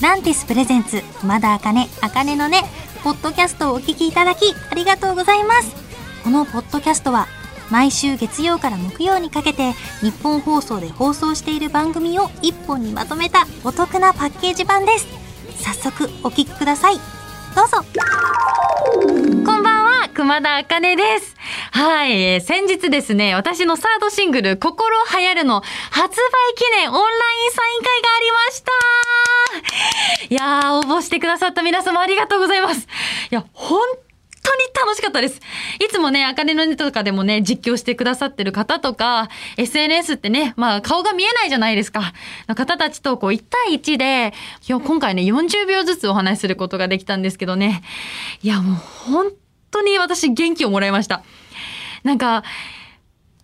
ランティスプレゼンツ。熊田茜茜のねポッドキャストをお聞きいただきありがとうございます。このポッドキャストは毎週月曜から木曜にかけて日本放送で放送している番組を一本にまとめたお得なパッケージ版です。早速お聞きください。どうぞ。こんばんは熊田茜です。はい、えー先日ですね、私のサードシングル、心流行るの発売記念オンラインサイン会がありましたいやー、応募してくださった皆様ありがとうございます。いや、本当に楽しかったです。いつもね、あかねのねとかでもね、実況してくださってる方とか、SNS ってね、まあ顔が見えないじゃないですか。の方たちとこう1対1で、今回ね、40秒ずつお話しすることができたんですけどね。いや、もう本当に私元気をもらいました。なんか、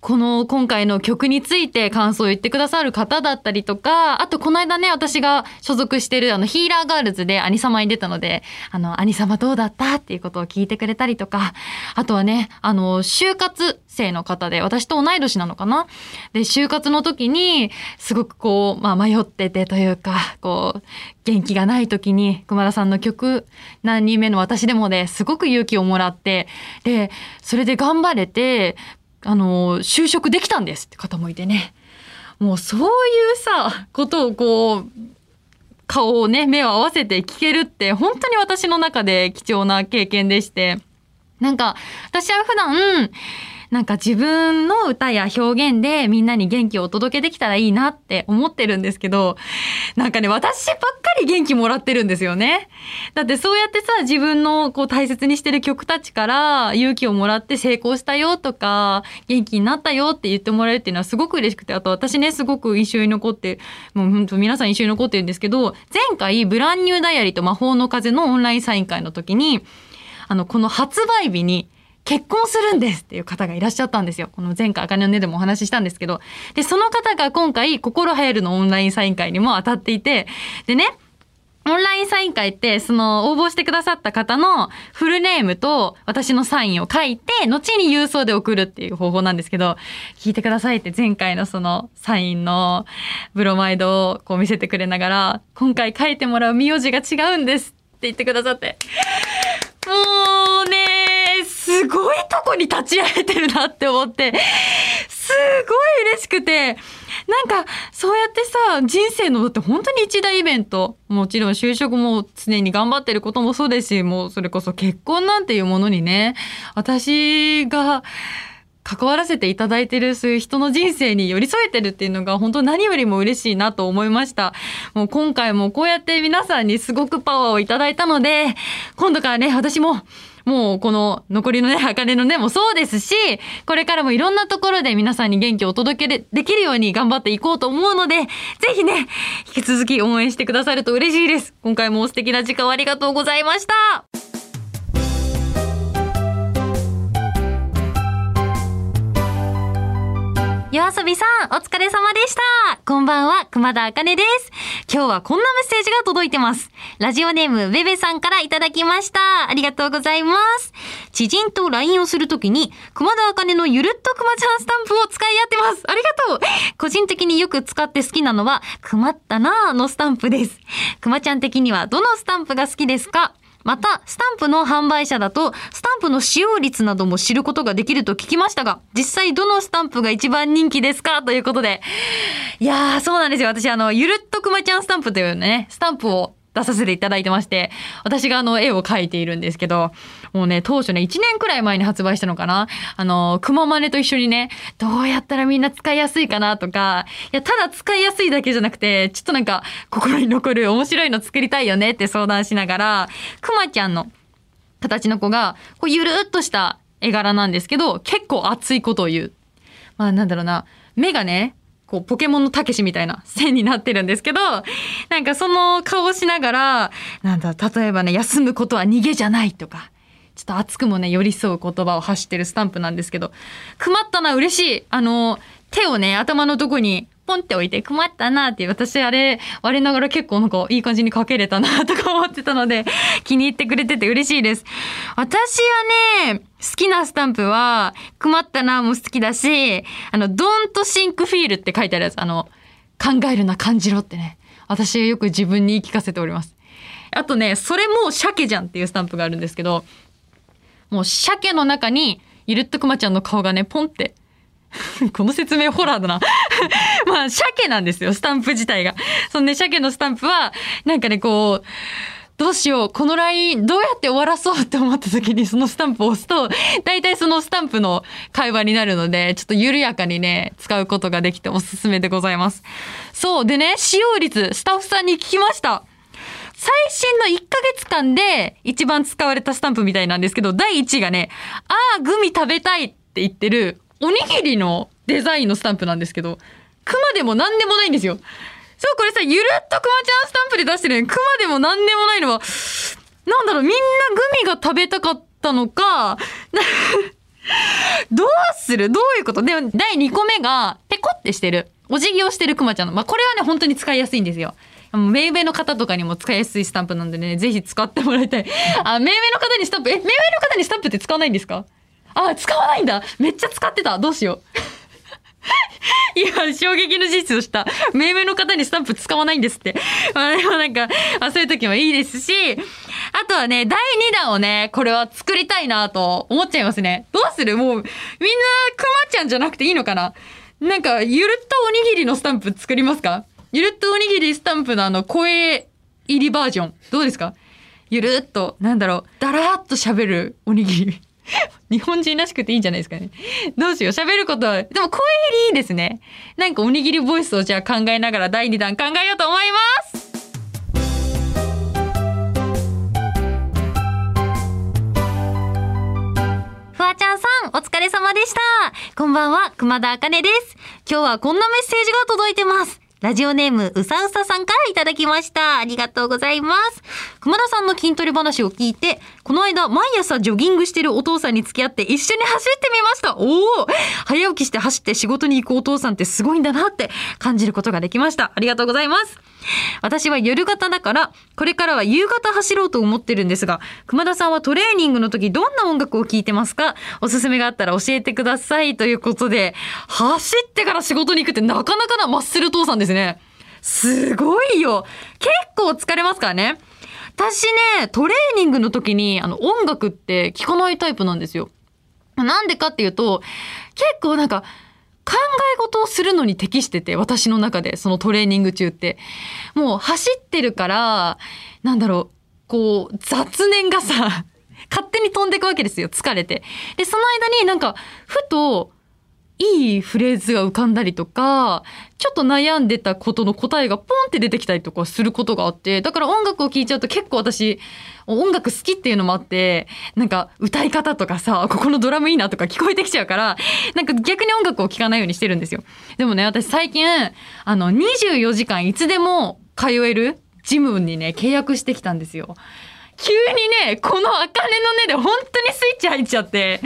この今回の曲について感想を言ってくださる方だったりとか、あとこの間ね、私が所属してるあのヒーラーガールズで兄様に出たので、あの、兄様どうだったっていうことを聞いてくれたりとか、あとはね、あの、就活生の方で、私と同い年なのかな？で、就活の時に、すごくこう、まあ迷っててというか、こう、元気がない時に、熊田さんの曲、何人目の私でもね、すごく勇気をもらって、で、それで頑張れて、あの、就職できたんですって方もいてね。もうそういうさ、ことをこう、顔をね、目を合わせて聞けるって、本当に私の中で貴重な経験でして。なんか、私は普段、なんか自分の歌や表現でみんなに元気をお届けできたらいいなって思ってるんですけど、なんかね、私ばっかり元気もらってるんですよね。だってそうやってさ、自分のこう大切にしてる曲たちから勇気をもらって成功したよとか、元気になったよって言ってもらえるっていうのはすごく嬉しくて、あと私ね、すごく印象に残って、もう本当皆さん印象に残ってるんですけど、前回ブランニューダイアリーと魔法の風のオンラインサイン会の時に、あの、この発売日に、結婚するんですっていう方がいらっしゃったんですよ。この前回、あかねのねでもお話ししたんですけど。で、その方が今回、心流行るのオンラインサイン会にも当たっていて、でね、オンラインサイン会って、その応募してくださった方のフルネームと私のサインを書いて、後に郵送で送るっていう方法なんですけど、聞いてくださいって前回のそのサインのブロマイドをこう見せてくれながら、今回書いてもらう名字が違うんですって言ってくださって。に立ち会えてるなって思って、すごい嬉しくて、なんか、そうやってさ、人生のだって本当に一大イベント。もちろん就職も常に頑張ってることもそうですし、もうそれこそ結婚なんていうものにね、私が、関わらせていただいてるそういう人の人生に寄り添えてるっていうのが本当何よりも嬉しいなと思いました。もう今回もこうやって皆さんにすごくパワーをいただいたので、今度からね、私ももうこの残りのね、茜のねもそうですし、これからもいろんなところで皆さんに元気をお届けでできるように頑張っていこうと思うので、ぜひね、引き続き応援してくださると嬉しいです。今回も素敵な時間をありがとうございました。夜遊びさん、お疲れ様でした。こんばんは、熊田茜です。今日はこんなメッセージが届いてます。ラジオネーム、ベベさんからいただきました。ありがとうございます。知人と LINE をするときに、熊田茜のゆるっと熊ちゃんスタンプを使い合ってます。ありがとう。個人的によく使って好きなのは、熊ったなーのスタンプです。熊ちゃん的にはどのスタンプが好きですか？また、スタンプの販売者だと、スタンプの使用率なども知ることができると聞きましたが、実際どのスタンプが一番人気ですか？ということで。いやー、そうなんですよ。私、あの、ゆるっとくまちゃんスタンプというね、スタンプを出させていただいてまして、私があの絵を描いているんですけど、もうね、当初ね、1年くらい前に発売したのかな。あの、くままねと一緒にね、どうやったらみんな使いやすいかなとか、いや、ただ使いやすいだけじゃなくて、ちょっとなんか、心に残る面白いの作りたいよねって相談しながら、くまちゃんの形の子が、こうゆるっとした絵柄なんですけど、結構熱いことを言う。まあなんだろうな、目がね、こう、ポケモンのたけしみたいな線になってるんですけど、なんかその顔しながら、なんだ、例えばね、休むことは逃げじゃないとか、ちょっと熱くもね、寄り添う言葉を発してるスタンプなんですけど、くまったな、嬉しい。あの、手をね、頭のとこにポンって置いて、くまったなっていう、私あれ、我ながら結構なんかいい感じに描けれたなとか思ってたので、気に入ってくれてて嬉しいです。私はね、好きなスタンプは、くまったなも好きだし、あの、don't think feel って書いてあるやつ、あの、考えるな、感じろってね。私がよく自分に言い聞かせております。あとね、それも鮭じゃんっていうスタンプがあるんですけど、もう鮭の中にゆるっとくまちゃんの顔がね、ポンって。この説明ホラーだな。まあ、鮭なんですよ、スタンプ自体が。そのね、鮭のスタンプは、なんかね、こう、どうしよう、この LINE どうやって終わらそうって思った時にそのスタンプを押すと、大体そのスタンプの会話になるので、ちょっと緩やかにね、使うことができておすすめでございます。そう。でね、使用率、スタッフさんに聞きました。最新の1ヶ月間で一番使われたスタンプみたいなんですけど、第1位がね、ああ、グミ食べたいって言ってる、おにぎりのデザインのスタンプなんですけど、クマでも何でもないんですよ。そう、これさ、ゆるっとくまちゃんスタンプで出してるクマでも何でもないのは、なんだろう、みんなグミが食べたかったのか、どうする？どういうこと？で、第2個目が、ペコってしてる。お辞儀をしてるくまちゃんの。まあ、これはね、本当に使いやすいんですよ。メイウェイの方とかにも使いやすいスタンプなんでね、ぜひ使ってもらいたい。あ、メイウェイの方にスタンプ、え、メイウェイの方にスタンプって使わないんですか？あ、使わないんだ。めっちゃ使ってた。どうしよう。今、衝撃の事実をした。メイウェイの方にスタンプ使わないんですって。まあ、でもなんか、あそういう時もいいですし、あとはね、第2弾をね、これは作りたいなと思っちゃいますね。どうする？もう、みんな、くまちゃんじゃなくていいのかな？なんか、ゆるっとおにぎりのスタンプ作りますか？ゆるっとおにぎりスタンプのあの、声入りバージョン。どうですか？ゆるっと、なんだろう、だらーっと喋るおにぎり。日本人らしくていいんじゃないですかね。どうしよう。喋ることは、でも声入りいいですね。なんかおにぎりボイスをじゃあ考えながら第2弾考えようと思いますフワちゃんさん、お疲れ様でした。こんばんは、熊田茜です。今日はこんなメッセージが届いてます。ラジオネーム、うさうささんからいただきました。ありがとうございます。熊田さんの筋トレ話を聞いて、この間、毎朝ジョギングしてるお父さんに付き合って一緒に走ってみました。おお早起きして走って仕事に行くお父さんってすごいんだなって感じることができました。ありがとうございます。私は夜型だから、これからは夕方走ろうと思ってるんですが、熊田さんはトレーニングの時どんな音楽を聴いてますか？おすすめがあったら教えてください。ということで、走ってから仕事に行くってなかなかなマッスル父さんですね。ねすごいよ。結構疲れますからね。私ね、トレーニングの時にあの音楽って聴かないタイプなんですよ。なんでかっていうと、結構なんか、考え事をするのに適してて、私の中で、そのトレーニング中って。もう走ってるから、なんだろう、こう、雑念がさ、勝手に飛んでいくわけですよ、疲れて。で、その間になんか、ふと、いいフレーズが浮かんだりとか、ちょっと悩んでたことの答えがポンって出てきたりとかすることがあって、だから音楽を聴いちゃうと結構私、音楽好きっていうのもあって、なんか歌い方とかさ、ここのドラムいいなとか聞こえてきちゃうから、なんか逆に音楽を聴かないようにしてるんですよ。でもね、私最近、あの、24時間いつでも通えるジムにね、契約してきたんですよ。急にね、この茜の根で本当にスイッチ入っちゃって、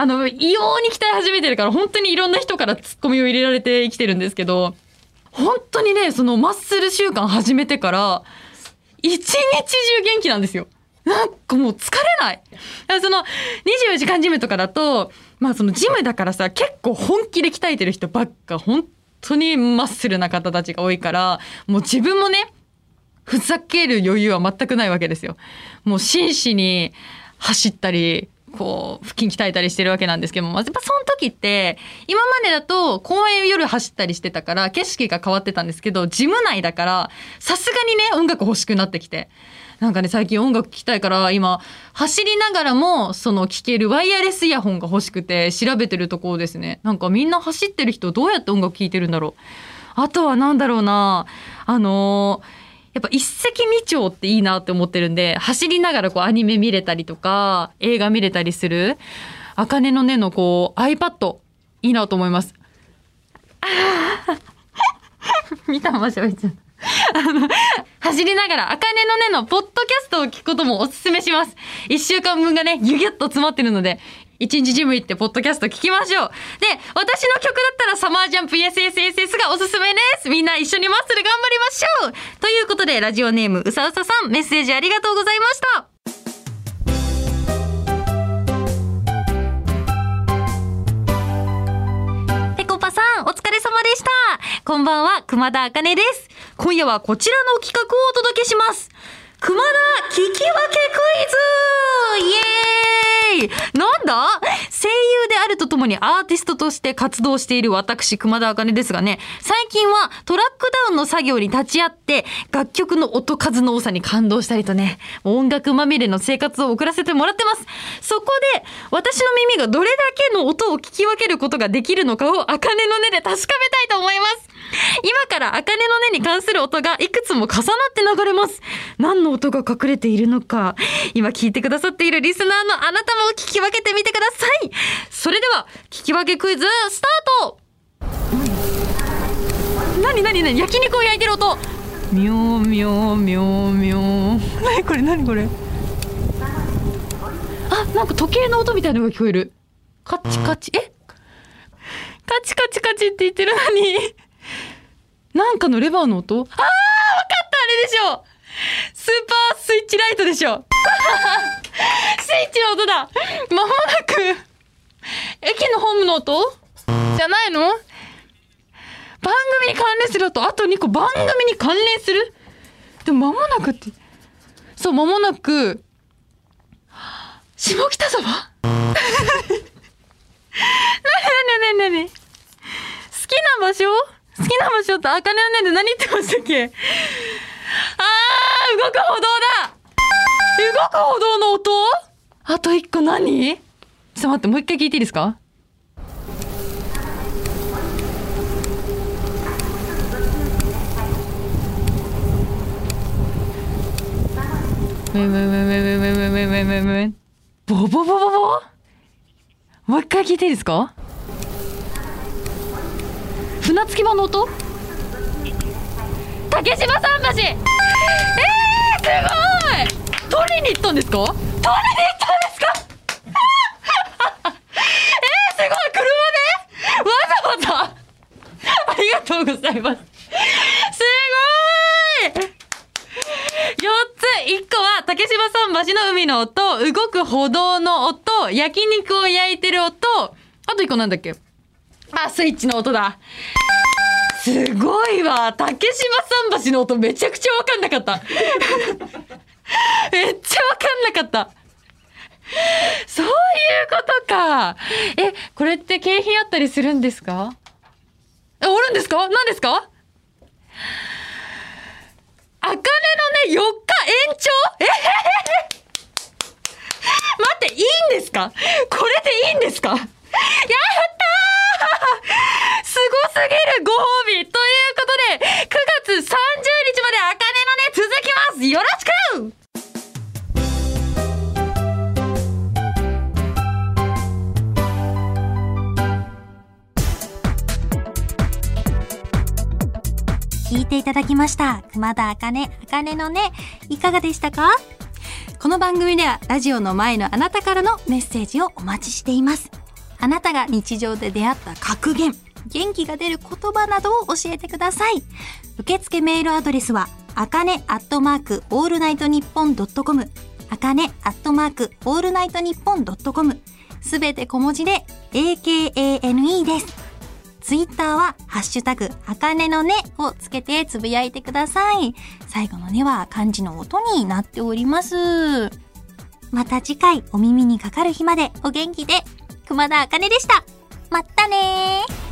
あの、異様に鍛え始めてるから、本当にいろんな人からツッコミを入れられて生きてるんですけど、本当にね、そのマッスル習慣始めてから、一日中元気なんですよ。なんかもう疲れない。その24時間ジムとかだと、まあそのジムだからさ、結構本気で鍛えてる人ばっか、本当にマッスルな方たちが多いから、もう自分もね、ふざける余裕は全くないわけですよ。もう真摯に走ったり、こう、腹筋鍛えたりしてるわけなんですけども、やっぱその時って、今までだと公園夜走ったりしてたから、景色が変わってたんですけど、ジム内だから、さすがにね、音楽欲しくなってきて。なんかね、最近音楽聴きたいから、今、走りながらも、その聴けるワイヤレスイヤホンが欲しくて、調べてるところですね。なんかみんな走ってる人どうやって音楽聴いてるんだろう。あとはなんだろうな、あのーやっぱ一石二鳥っていいなって思ってるんで、走りながらこうアニメ見れたりとか、映画見れたりする、茜の根のこう iPad、いいなと思います。見たましょう、いつ。あの、走りながら、茜の根のポッドキャストを聞くこともおすすめします。一週間分がね、ギュギュッと詰まってるので、一日ジム行ってポッドキャスト聞きましょう。で、私の曲だったらサマージャンプ YesYesYes がおすすめです。みんな一緒にマッスル頑張りましょうということで、ラジオネームうさうささん、メッセージありがとうございました。ぺこぱさん、お疲れ様でした。こんばんは、熊田茜です。今夜はこちらの企画をお届けします。熊田聞き分けクイズイエーイなだ声優であるとともにアーティストとして活動している私、熊田茜ですがね、最近はトラックダウンの作業に立ち会って、楽曲の音数の多さに感動したりとね、音楽まみれの生活を送らせてもらってます。そこで、私の耳がどれだけの音を聞き分けることができるのかを、茜の音で確かめたいと思います。今から茜の音に関する音がいくつも重なって流れます。何の音が隠れているのか、今聞いてくださっているリスナーのあなたも聞き分けてみてください。それでは、聞き分けクイズ、スタート何何何？焼肉を焼いてる音みょーみょーみょーみょー何これ何これ？あ、なんか時計の音みたいなのが聞こえる。カチカチ、え？カチカチカチって言ってるのに。なんかのレバーの音？あーわかったあれでしょ。スーパースイッチライトでしょ。スイッチの音だ。まもなく駅のホームの音？じゃないの？番組に関連する音？あと2個番組に関連する？でも間もなくって。そう間もなく下北沢？なになになになに？好きな場所？な場所ってあかねのねで何言ってましたっけ？あー動く歩道だ！動く歩道の音？あと一個何？ちょっと待ってもう一回聞いていいですか？めめめめめめめめめめめボボボボボもう一回聞いていいですか船着き場の音？竹島桟橋！えー、すごい！取りに行ったんですか？取りに行ったんですか？えー、すごい！車で？わざわざ？ありがとうございます。すごい！4つ。1個は竹島桟橋の海の音。動く歩道の音。焼肉を焼いてる音。あと1個なんだっけ？あスイッチの音だ。すごいわ。竹島桟橋の音めちゃくちゃわかんなかった。めっちゃわかんなかった。そういうことか。えこれって景品あったりするんですか？えあるんですか？何ですか？あかねのね4日延長？えへへへ待っていいんですか？これでいいんですか？やっすぎるご褒美ということで9月30日まであかねのね続きますよろしく聞いていただきました。熊田あかね、あかねのね、いかがでしたか？この番組ではラジオの前のあなたからのメッセージをお待ちしています。あなたが日常で出会った格言、元気が出る言葉などを教えてください。受付メールアドレスは、あかねアットマークオールナイトニッポンドットコム、あかねアットマークオールナイトニッポンドットコム、すべて小文字で AKANE です。ツイッターは、ハッシュタグ、あかねのねをつけてつぶやいてください。最後のねは漢字の音になっております。また次回お耳にかかる日までお元気で、熊田あかねでした。まったねー。